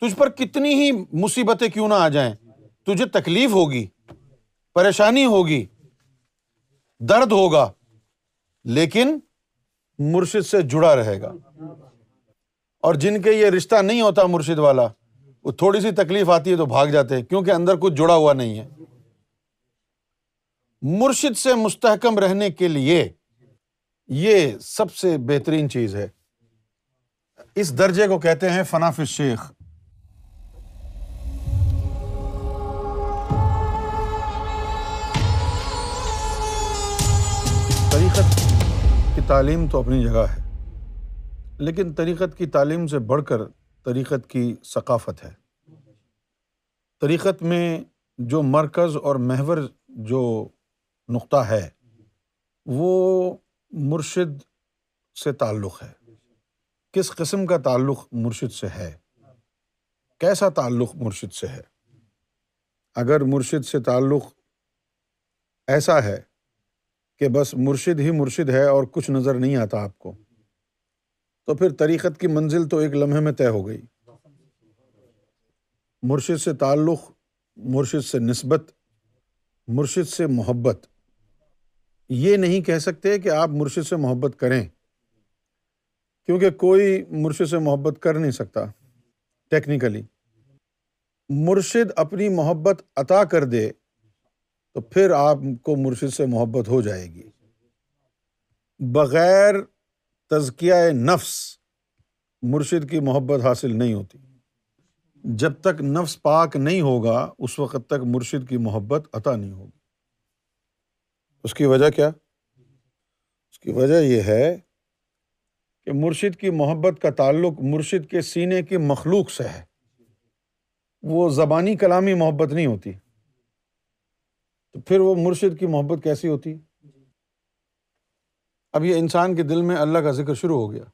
تجھ پر کتنی ہی مصیبتیں کیوں نہ آ جائیں؟ تجھے تکلیف ہوگی، پریشانی ہوگی، درد ہوگا، لیکن مرشد سے جڑا رہے گا۔ اور جن کے یہ رشتہ نہیں ہوتا مرشد والا، وہ تھوڑی سی تکلیف آتی ہے تو بھاگ جاتے ہیں، کیونکہ اندر کچھ جڑا ہوا نہیں ہے۔ مرشد سے مستحکم رہنے کے لیے یہ سب سے بہترین چیز ہے۔ اس درجے کو کہتے ہیں فناف شیخ تعلیم تو اپنی جگہ ہے، لیکن طریقت کی تعلیم سے بڑھ کر طریقت کی ثقافت ہے۔ طریقت میں جو مرکز اور محور جو نقطہ ہے، وہ مرشد سے تعلق ہے۔ کس قسم کا تعلق مرشد سے ہے؟ کیسا تعلق مرشد سے ہے؟ اگر مرشد سے تعلق ایسا ہے کہ بس مرشد ہی مرشد ہے اور کچھ نظر نہیں آتا آپ کو۔ تو پھر طریقت کی منزل تو ایک لمحے میں طے ہو گئی۔ مرشد سے تعلق، مرشد سے نسبت، مرشد سے محبت۔ یہ نہیں کہہ سکتے کہ آپ مرشد سے محبت کریں۔ کیونکہ کوئی مرشد سے محبت کر نہیں سکتا ٹیکنیکلی مرشد اپنی محبت عطا کر دے تو پھر آپ کو مرشد سے محبت ہو جائے گی۔ بغیر تزکیہ نفس مرشد کی محبت حاصل نہیں ہوتی۔ جب تک نفس پاک نہیں ہوگا، اس وقت تک مرشد کی محبت عطا نہیں ہوگی۔ اس کی وجہ کیا؟ اس کی وجہ یہ ہے کہ مرشد کی محبت کا تعلق مرشد کے سینے کی مخلوق سے ہے۔ وہ زبانی کلامی محبت نہیں ہوتی۔ تو پھر وہ مرشد کی محبت کیسی ہوتی؟ اب یہ انسان کے دل میں اللہ کا ذکر شروع ہو گیا۔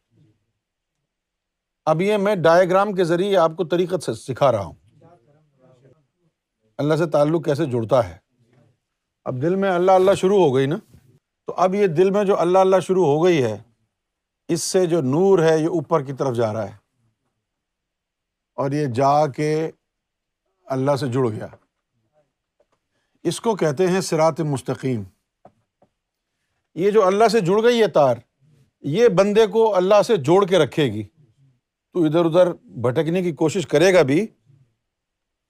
اب یہ میں ڈائیگرام کے ذریعے آپ کو طریقت سے سکھا رہا ہوں۔ اللہ سے تعلق کیسے جڑتا ہے؟ اب دل میں اللہ اللہ شروع ہو گئی نا؟ تو اب یہ دل میں جو اللہ اللہ شروع ہو گئی ہے، اس سے جو نور ہے، یہ اوپر کی طرف جا رہا ہے۔ اور یہ جا کے اللہ سے جڑ گیا۔ اس کو کہتے ہیں سرات مستقیم۔ یہ جو اللہ سے جڑ گئی ہے تار، یہ بندے کو اللہ سے جوڑ کے رکھے گی۔ تو ادھر ادھر بھٹکنے کی کوشش کرے گا بھی،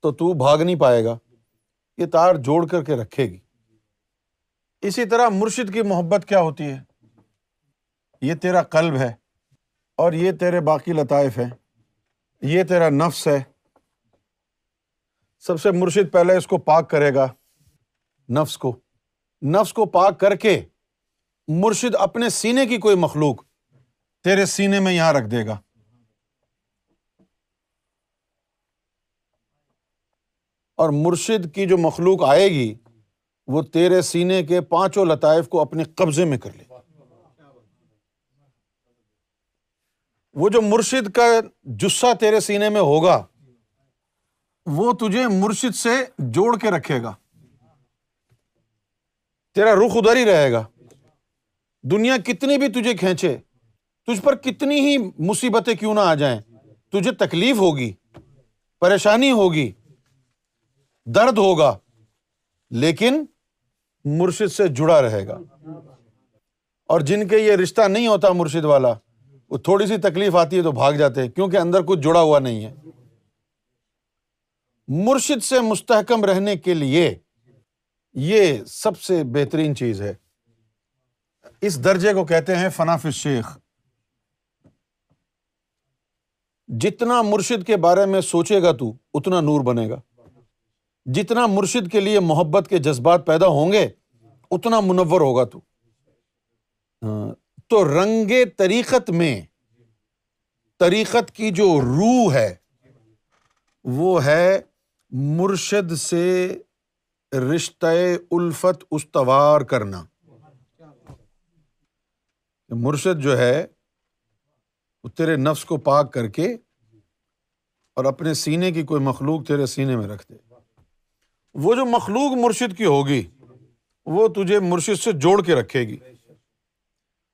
تو تو بھاگ نہیں پائے گا۔ یہ تار جوڑ کر کے رکھے گی۔ اسی طرح مرشد کی محبت کیا ہوتی ہے؟ یہ تیرا قلب ہے اور یہ تیرے باقی لطائف ہیں۔ یہ تیرا نفس ہے۔ سب سے مرشد پہلے اس کو پاک کرے گا۔ نفس کو نفس کو پاک کر کے مرشد اپنے سینے کی کوئی مخلوق تیرے سینے میں یہاں رکھ دے گا۔ اور مرشد کی جو مخلوق آئے گی، وہ تیرے سینے کے پانچوں لطائف کو اپنے قبضے میں کر لے۔ وہ جو مرشد کا جسہ تیرے سینے میں ہوگا، وہ تجھے مرشد سے جوڑ کے رکھے گا۔ تیرا رخ ادھر ہی رہے گا۔ دنیا کتنی بھی تجھے کھینچے، تجھ پر کتنی ہی مصیبتیں کیوں نہ آ جائیں، تجھے تکلیف ہوگی، پریشانی ہوگی، درد ہوگا، لیکن مرشد سے جڑا رہے گا۔ اور جن کے یہ رشتہ نہیں ہوتا مرشد والا، وہ تھوڑی سی تکلیف آتی ہے تو بھاگ جاتے ہیں، کیونکہ اندر کچھ جڑا ہوا نہیں ہے۔ مرشد سے مستحکم رہنے کے لیے یہ سب سے بہترین چیز ہے۔ اس درجے کو کہتے ہیں فناف شیخ جتنا مرشد کے بارے میں سوچے گا تو اتنا نور بنے گا۔ جتنا مرشد کے لیے محبت کے جذبات پیدا ہوں گے، اتنا منور ہوگا تو۔ ہاں، تو رنگ طریقت میں طریقت کی جو روح ہے، وہ ہے مرشد سے رشتہ الفت استوار کرنا۔ مرشد جو ہے، وہ تیرے نفس کو پاک کر کے اور اپنے سینے کی کوئی مخلوق تیرے سینے میں رکھ دے۔ وہ جو مخلوق مرشد کی ہوگی، وہ تجھے مرشد سے جوڑ کے رکھے گی۔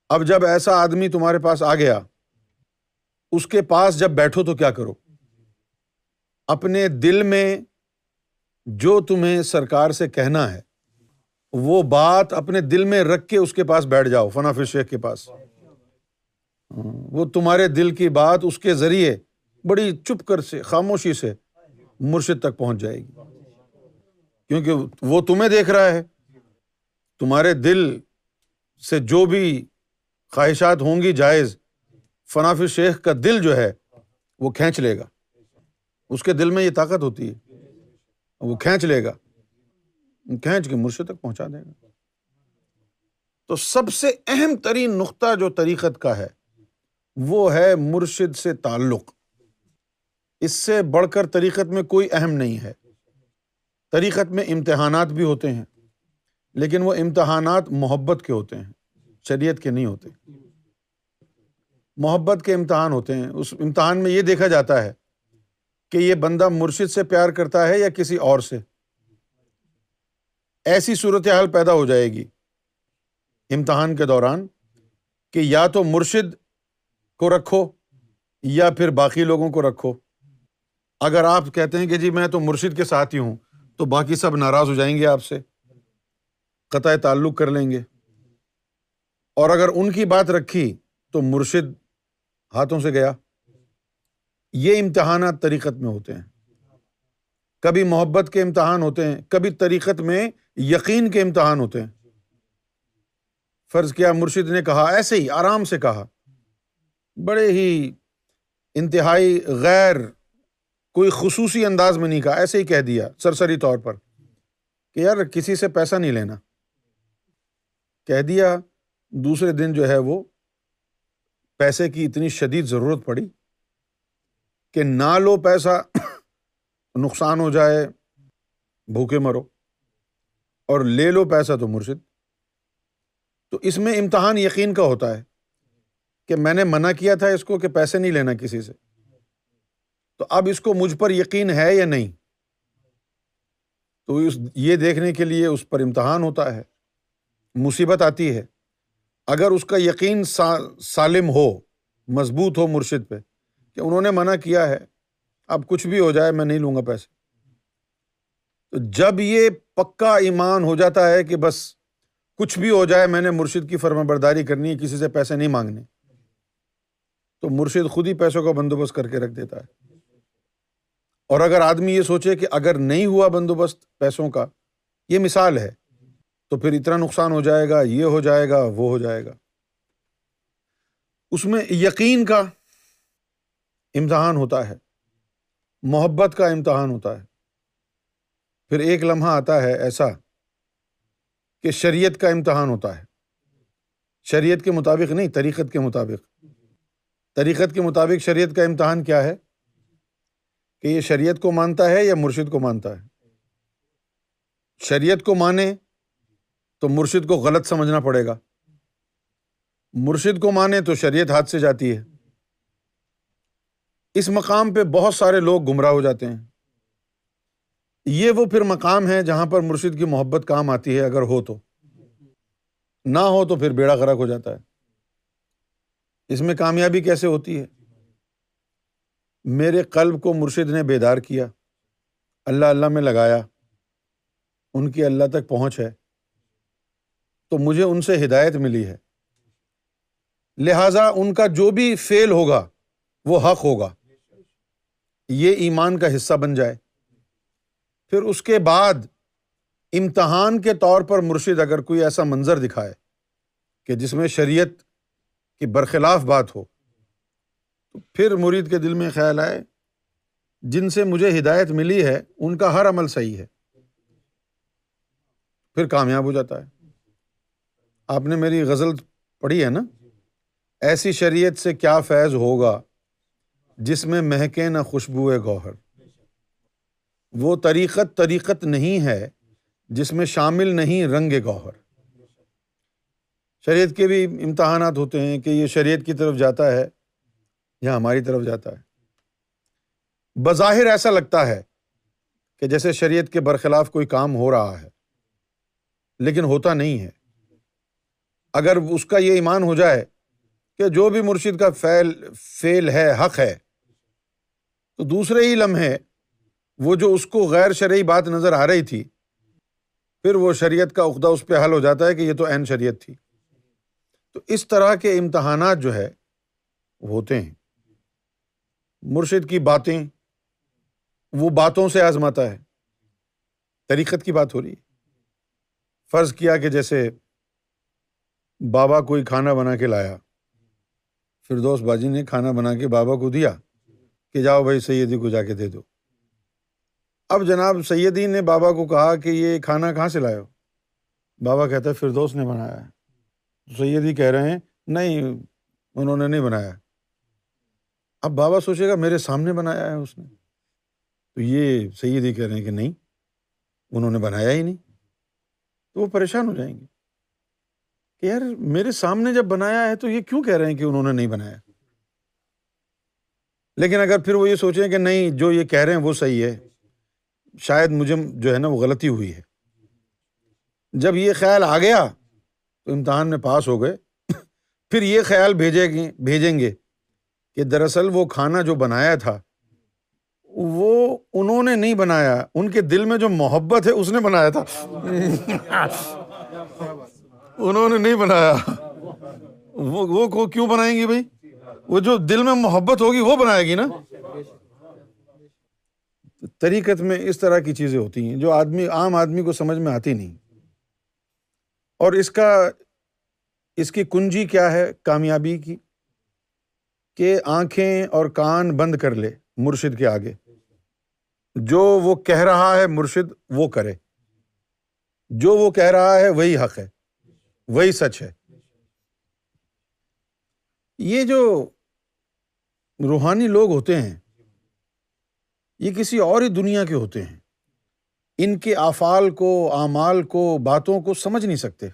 اب جب ایسا آدمی تمہارے پاس آ گیا، اس کے پاس جب بیٹھو تو کیا کرو؟ اپنے دل میں جو تمہیں سرکار سے کہنا ہے، وہ بات اپنے دل میں رکھ کے اس کے پاس بیٹھ جاؤ فناف شیخ کے پاس۔ وہ تمہارے دل کی بات اس کے ذریعے بڑی چپ کر سے، خاموشی سے مرشد تک پہنچ جائے گی۔ کیونکہ وہ تمہیں دیکھ رہا ہے۔ تمہارے دل سے جو بھی خواہشات ہوں گی جائز فناف شیخ کا دل جو ہے، وہ کھینچ لے گا۔ اس کے دل میں یہ طاقت ہوتی ہے۔ وہ کھینچ لے گا۔ کھینچ کے مرشد تک پہنچا دے گا۔ تو سب سے اہم ترین نقطہ جو طریقت کا ہے، وہ ہے مرشد سے تعلق۔ اس سے بڑھ کر طریقت میں کوئی اہم نہیں ہے۔ طریقت میں امتحانات بھی ہوتے ہیں، لیکن وہ امتحانات محبت کے ہوتے ہیں، شریعت کے نہیں ہوتے۔ محبت کے امتحان ہوتے ہیں۔ اس امتحان میں یہ دیکھا جاتا ہے کہ یہ بندہ مرشد سے پیار کرتا ہے یا کسی اور سے؟ ایسی صورت حال پیدا ہو جائے گی امتحان کے دوران کہ یا تو مرشد کو رکھو یا پھر باقی لوگوں کو رکھو۔ اگر آپ کہتے ہیں کہ جی میں تو مرشد کے ساتھ ہی ہوں، تو باقی سب ناراض ہو جائیں گے آپ سے قطع تعلق کر لیں گے۔ اور اگر ان کی بات رکھی تو مرشد ہاتھوں سے گیا۔ یہ امتحانات طریقت میں ہوتے ہیں۔ کبھی محبت کے امتحان ہوتے ہیں، کبھی طریقت میں یقین کے امتحان ہوتے ہیں۔ فرض کیا مرشد نے کہا، ایسے ہی آرام سے کہا۔ بڑے ہی انتہائی غیر کوئی خصوصی انداز میں نہیں کہا، ایسے ہی کہہ دیا سرسری طور پر کہ یار کسی سے پیسہ نہیں لینا۔ کہہ دیا، دوسرے دن جو ہے وہ پیسے کی اتنی شدید ضرورت پڑی۔ کہ نہ لو پیسہ نقصان ہو جائے، بھوکے مرو، اور لے لو پیسہ تو مرشد۔ تو اس میں امتحان یقین کا ہوتا ہے کہ میں نے منع کیا تھا اس کو کہ پیسے نہیں لینا کسی سے۔ تو اب اس کو مجھ پر یقین ہے یا نہیں؟ تو اس، یہ دیکھنے کے لیے اس پر امتحان ہوتا ہے۔ مصیبت آتی ہے۔ اگر اس کا یقین سالم ہو، مضبوط ہو مرشد پہ کہ انہوں نے منع کیا ہے، اب کچھ بھی ہو جائے میں نہیں لوں گا پیسے۔ تو جب یہ پکا ایمان ہو جاتا ہے کہ بس کچھ بھی ہو جائے، میں نے مرشد کی فرما برداری کرنی ہے، کسی سے پیسے نہیں مانگنے۔ تو مرشد خود ہی پیسوں کا بندوبست کر کے رکھ دیتا ہے۔ اور اگر آدمی یہ سوچے کہ اگر نہیں ہوا بندوبست پیسوں کا، یہ مثال ہے۔ تو پھر اتنا نقصان ہو جائے گا، یہ ہو جائے گا، وہ ہو جائے گا۔ اس میں یقین کا امتحان ہوتا ہے۔ محبت کا امتحان ہوتا ہے۔ پھر ایک لمحہ آتا ہے ایسا کہ شریعت کا امتحان ہوتا ہے۔ شریعت کے مطابق نہیں، طریقت کے مطابق۔ طریقت کے مطابق شریعت کا امتحان کیا ہے؟ کہ یہ شریعت کو مانتا ہے یا مرشد کو مانتا ہے؟ شریعت کو مانے تو مرشد کو غلط سمجھنا پڑے گا۔ مرشد کو مانے تو شریعت ہاتھ سے جاتی ہے۔ اس مقام پہ بہت سارے لوگ گمراہ ہو جاتے ہیں۔ یہ وہ پھر مقام ہے جہاں پر مرشد کی محبت کام آتی ہے اگر ہو تو۔ نہ ہو تو پھر بیڑا غرق ہو جاتا ہے۔ اس میں کامیابی کیسے ہوتی ہے؟ میرے قلب کو مرشد نے بیدار کیا۔ اللہ اللہ میں لگایا۔ ان کی اللہ تک پہنچ ہے۔ تو مجھے ان سے ہدایت ملی ہے۔ لہذا ان کا جو بھی فیل ہوگا وہ حق ہوگا۔ یہ ایمان کا حصہ بن جائے۔ پھر اس کے بعد امتحان کے طور پر مرشد اگر کوئی ایسا منظر دکھائے کہ جس میں شریعت کی برخلاف بات ہو، تو پھر مرید کے دل میں خیال آئے، جن سے مجھے ہدایت ملی ہے، ان کا ہر عمل صحیح ہے۔ پھر کامیاب ہو جاتا ہے۔ آپ نے میری غزل پڑھی ہے نا؟ ایسی شریعت سے کیا فیض ہوگا؟ جس میں مہکے نہ خوشبو گوہر۔ وہ طریقت طریقت نہیں ہے جس میں شامل نہیں رنگ گوہر۔ شریعت کے بھی امتحانات ہوتے ہیں کہ یہ شریعت کی طرف جاتا ہے یا ہماری طرف جاتا ہے۔ بظاہر ایسا لگتا ہے کہ جیسے شریعت کے برخلاف کوئی کام ہو رہا ہے، لیکن ہوتا نہیں ہے۔ اگر اس کا یہ ایمان ہو جائے کہ جو بھی مرشد کا فیل فیل ہے، حق ہے تو دوسرے ہی لمحے وہ جو اس کو غیر شرعی بات نظر آ رہی تھی، پھر وہ شریعت کا عقدہ اس پہ حل ہو جاتا ہے کہ یہ تو عین شریعت تھی۔ تو اس طرح کے امتحانات جو ہے، ہوتے ہیں۔ مرشد کی باتیں، وہ باتوں سے آزماتا ہے۔ طریقت کی بات ہو رہی ہے۔ فرض کیا کہ جیسے بابا کوئی کھانا بنا کے لایا، فردوس باجی نے کھانا بنا کے بابا کو دیا۔ کہ جاؤ بھائی سیدی کو جا کے دے دو۔ اب جناب سیدی نے بابا کو کہا کہ یہ کھانا کہاں سے لائے بابا کہتا ہے فردوس نے بنایا ہے۔ سیدی کہہ رہے ہیں، نہیں، انہوں نے نہیں بنایا۔ اب بابا سوچے گا میرے سامنے بنایا ہے اس نے۔ تو یہ سیدی کہہ رہے ہیں کہ نہیں، انہوں نے بنایا ہی نہیں۔ تو وہ پریشان ہو جائیں گے۔ کہ یار میرے سامنے جب بنایا ہے تو یہ کیوں کہہ رہے ہیں کہ انہوں نے نہیں بنایا؟ لیکن اگر پھر وہ یہ سوچیں کہ نہیں، جو یہ کہہ رہے ہیں وہ صحیح ہے، شاید مجھے جو ہے نا وہ غلطی ہوئی ہے۔ جب یہ خیال آ گیا تو امتحان میں پاس ہو گئے۔ پھر یہ خیال بھیجے گے بھیجیں گے کہ دراصل وہ کھانا جو بنایا تھا، وہ انہوں نے نہیں بنایا۔ ان کے دل میں جو محبت ہے، اس نے بنایا تھا۔ انہوں نے نہیں بنایا۔ وہ کیوں بنائیں گی بھائی؟ وہ جو دل میں محبت ہوگی وہ بنائے گی نا؟ طریقت میں اس طرح کی چیزیں ہوتی ہیں جو آدمی، عام آدمی کو سمجھ میں آتی نہیں۔ اور اس کا، اس کی کنجی کیا ہے کامیابی کی؟ کہ آنکھیں اور کان بند کر لے مرشد کے آگے۔ جو وہ کہہ رہا ہے مرشد وہ کرے۔ جو وہ کہہ رہا ہے وہی حق ہے۔ وہی سچ ہے۔ یہ جو روحانی لوگ ہوتے ہیں، یہ کسی اور ہی دنیا کے ہوتے ہیں۔ ان کے افعال کو، اعمال کو، باتوں کو سمجھ نہیں سکتے۔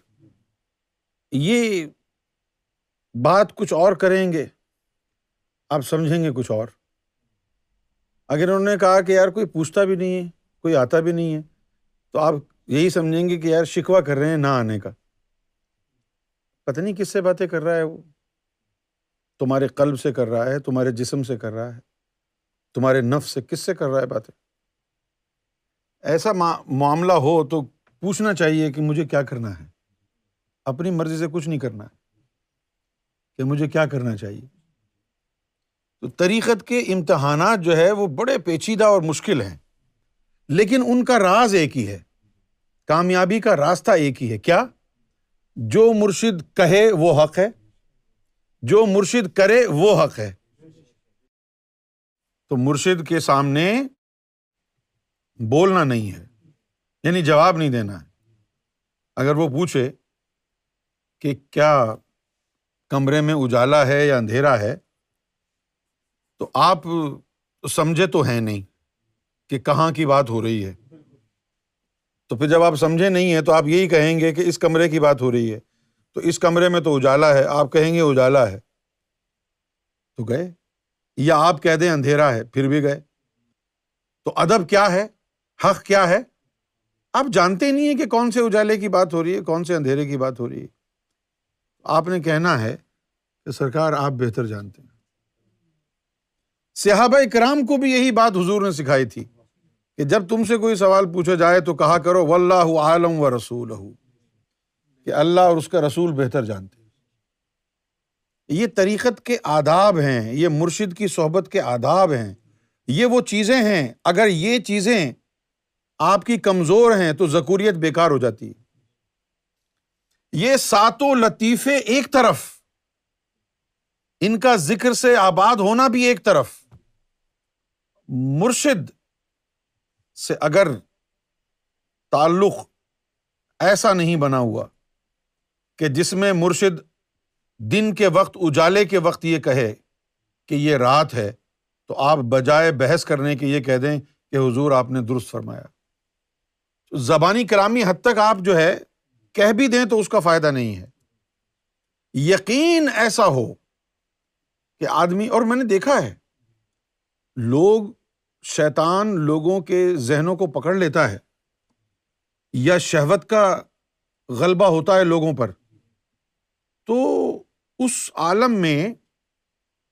یہ بات کچھ اور کریں گے، آپ سمجھیں گے کچھ اور۔ اگر انہوں نے کہا کہ یار کوئی پوچھتا بھی نہیں ہے، کوئی آتا بھی نہیں ہے، تو آپ یہی سمجھیں گے کہ یار شکوا کر رہے ہیں نہ آنے کا۔ پتہ نہیں کس سے باتیں کر رہا ہے وہ۔ تمہارے قلب سے کر رہا ہے، تمہارے جسم سے کر رہا ہے، تمہارے نف سے کس سے کر رہا ہے باتیں؟ ایسا معاملہ ہو تو پوچھنا چاہیے کہ مجھے کیا کرنا ہے۔ اپنی مرضی سے کچھ نہیں کرنا ہے کہ مجھے کیا کرنا چاہیے۔ تو طریقت کے امتحانات جو ہے وہ بڑے پیچیدہ اور مشکل ہیں، لیکن ان کا راز ایک ہی ہے۔ کامیابی کا راستہ ایک ہی ہے۔ کیا؟ جو مرشد کہے وہ حق ہے۔ جو مرشد کرے وہ حق ہے۔ تو مرشد کے سامنے بولنا نہیں ہے یعنی جواب نہیں دینا ہے۔ اگر وہ پوچھے کہ کیا کمرے میں اجالا ہے یا اندھیرا ہے، تو آپ سمجھے تو ہیں نہیں کہ کہاں کی بات ہو رہی ہے۔ تو پھر جب آپ سمجھے نہیں ہیں تو آپ یہی کہیں گے کہ اس کمرے کی بات ہو رہی ہے۔ تو اس کمرے میں تو اجالا ہے، آپ کہیں گے اجالا ہے۔ تو گئے۔ یا آپ کہہ دیں اندھیرا ہے، پھر بھی گئے۔ تو ادب کیا ہے؟ حق کیا ہے؟ آپ جانتے نہیں ہیں کہ کون سے اجالے کی بات ہو رہی ہے، کون سے اندھیرے کی بات ہو رہی ہے۔ آپ نے کہنا ہے کہ سرکار آپ بہتر جانتے ہیں۔ صحابہ کرام کو بھی یہی بات حضور نے سکھائی تھی کہ جب تم سے کوئی سوال پوچھا جائے تو کہا کرو و اللہ عالم و رسول کہ اللہ اور اس کا رسول بہتر جانتے یہ طریقت کے آداب ہیں، یہ مرشد کی صحبت کے آداب ہیں، یہ وہ چیزیں ہیں۔ اگر یہ چیزیں آپ کی کمزور ہیں تو ذکوریت بیکار ہو جاتی۔ ہے یہ ساتوں لطیفے ایک طرف، ان کا ذکر سے آباد ہونا بھی ایک طرف۔ مرشد سے اگر تعلق ایسا نہیں بنا ہوا کہ جس میں مرشد دن کے وقت، اجالے کے وقت یہ کہے کہ یہ رات ہے، تو آپ بجائے بحث کرنے کے یہ کہہ دیں کہ حضور آپ نے درست فرمایا۔ زبانی کرامی حد تک آپ جو ہے، کہہ بھی دیں تو اس کا فائدہ نہیں ہے۔ یقین ایسا ہو کہ آدمی، اور میں نے دیکھا ہے، لوگ شیطان لوگوں کے ذہنوں کو پکڑ لیتا ہے یا شہوت کا غلبہ ہوتا ہے لوگوں پر۔ تو اس عالم میں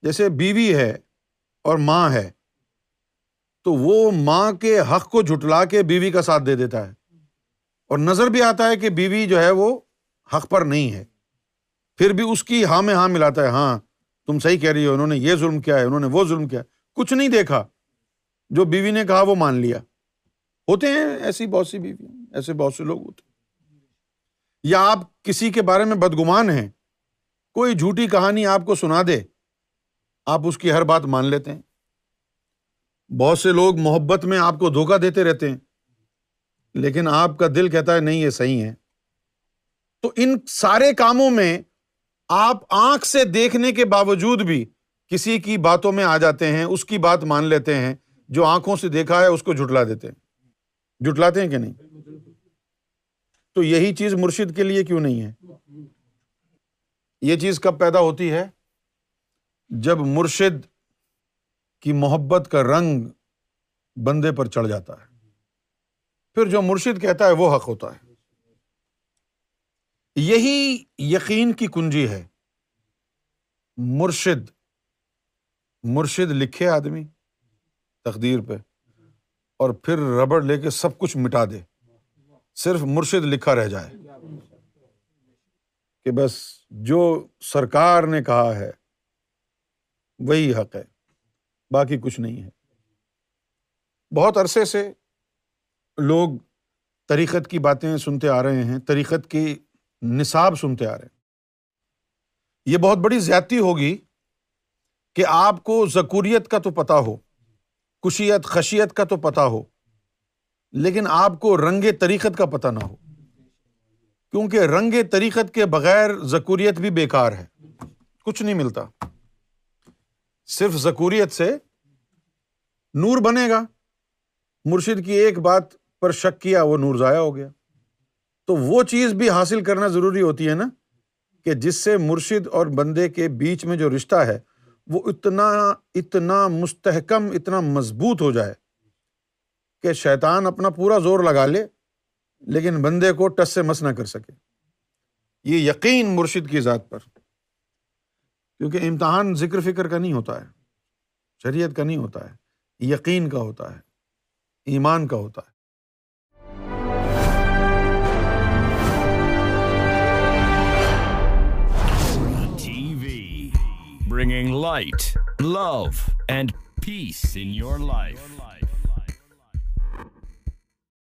جیسے بیوی ہے اور ماں ہے، تو وہ ماں کے حق کو جھٹلا کے بیوی کا ساتھ دے دیتا ہے۔ اور نظر بھی آتا ہے کہ بیوی جو ہے وہ حق پر نہیں ہے۔ پھر بھی اس کی ہاں میں ہاں ملاتا ہے ہاں تم صحیح کہہ رہی ہو، انہوں نے یہ ظلم کیا ہے، انہوں نے وہ ظلم کیا کچھ نہیں دیکھا۔ جو بیوی نے کہا وہ مان لیا۔ ہوتے ہیں ایسی بہت سی بیوی ایسے بہت سے لوگ ہوتے ہیں۔ یا آپ کسی کے بارے میں بدگمان ہیں کوئی جھوٹی کہانی آپ کو سنا دے، آپ اس کی ہر بات مان لیتے ہیں۔ بہت سے لوگ محبت میں آپ کو دھوکا دیتے رہتے ہیں، لیکن آپ کا دل کہتا ہے نہیں، یہ صحیح ہے۔ تو ان سارے کاموں میں آپ آنکھ سے دیکھنے کے باوجود بھی کسی کی باتوں میں آ جاتے ہیں، اس کی بات مان لیتے ہیں، جو آنکھوں سے دیکھا ہے، اس کو جھٹلا دیتے ہیں۔ جھٹلاتے ہیں کہ نہیں؟ تو یہی چیز مرشد کے لیے کیوں نہیں ہے؟ یہ چیز کب پیدا ہوتی ہے؟ جب مرشد کی محبت کا رنگ بندے پر چڑھ جاتا ہے۔ پھر جو مرشد کہتا ہے وہ حق ہوتا ہے۔ یہی یقین کی کنجی ہے۔ مرشد مرشد لکھے آدمی تقدیر پہ اور پھر ربڑ لے کے سب کچھ مٹا دے۔ صرف مرشد لکھا رہ جائے کہ بس جو سرکار نے کہا ہے، وہی حق ہے، باقی کچھ نہیں ہے۔ بہت عرصے سے لوگ طریقت کی باتیں سنتے آ رہے ہیں، طریقت کی نصاب سنتے آ رہے ہیں۔ یہ بہت بڑی زیادتی ہوگی کہ آپ کو ذکوریت کا تو پتا ہو، کشیت، خشیت کا تو پتا ہو، لیکن آپ کو رنگ طریقت کا پتہ نہ ہو۔ کیونکہ رنگ طریقت کے بغیر ذکوریت بھی بیکار ہے۔ کچھ نہیں ملتا۔ صرف ذکوریت سے نور بنے گا۔ مرشد کی ایک بات پر شک کیا، وہ نور ضائع ہو گیا۔ تو وہ چیز بھی حاصل کرنا ضروری ہوتی ہے نا کہ جس سے مرشد اور بندے کے بیچ میں جو رشتہ ہے، وہ اتنا اتنا مستحکم، اتنا مضبوط ہو جائے کہ شیطان اپنا پورا زور لگا لے۔ لیکن بندے کو ٹس سے مس نہ کر سکے۔ یہ یقین مرشد کی ذات پر۔ کیونکہ امتحان ذکر فکر کا نہیں ہوتا ہے، شریعت کا نہیں ہوتا ہے، یقین کا ہوتا ہے، ایمان کا ہوتا ہے۔ Bringing light love and peace in your life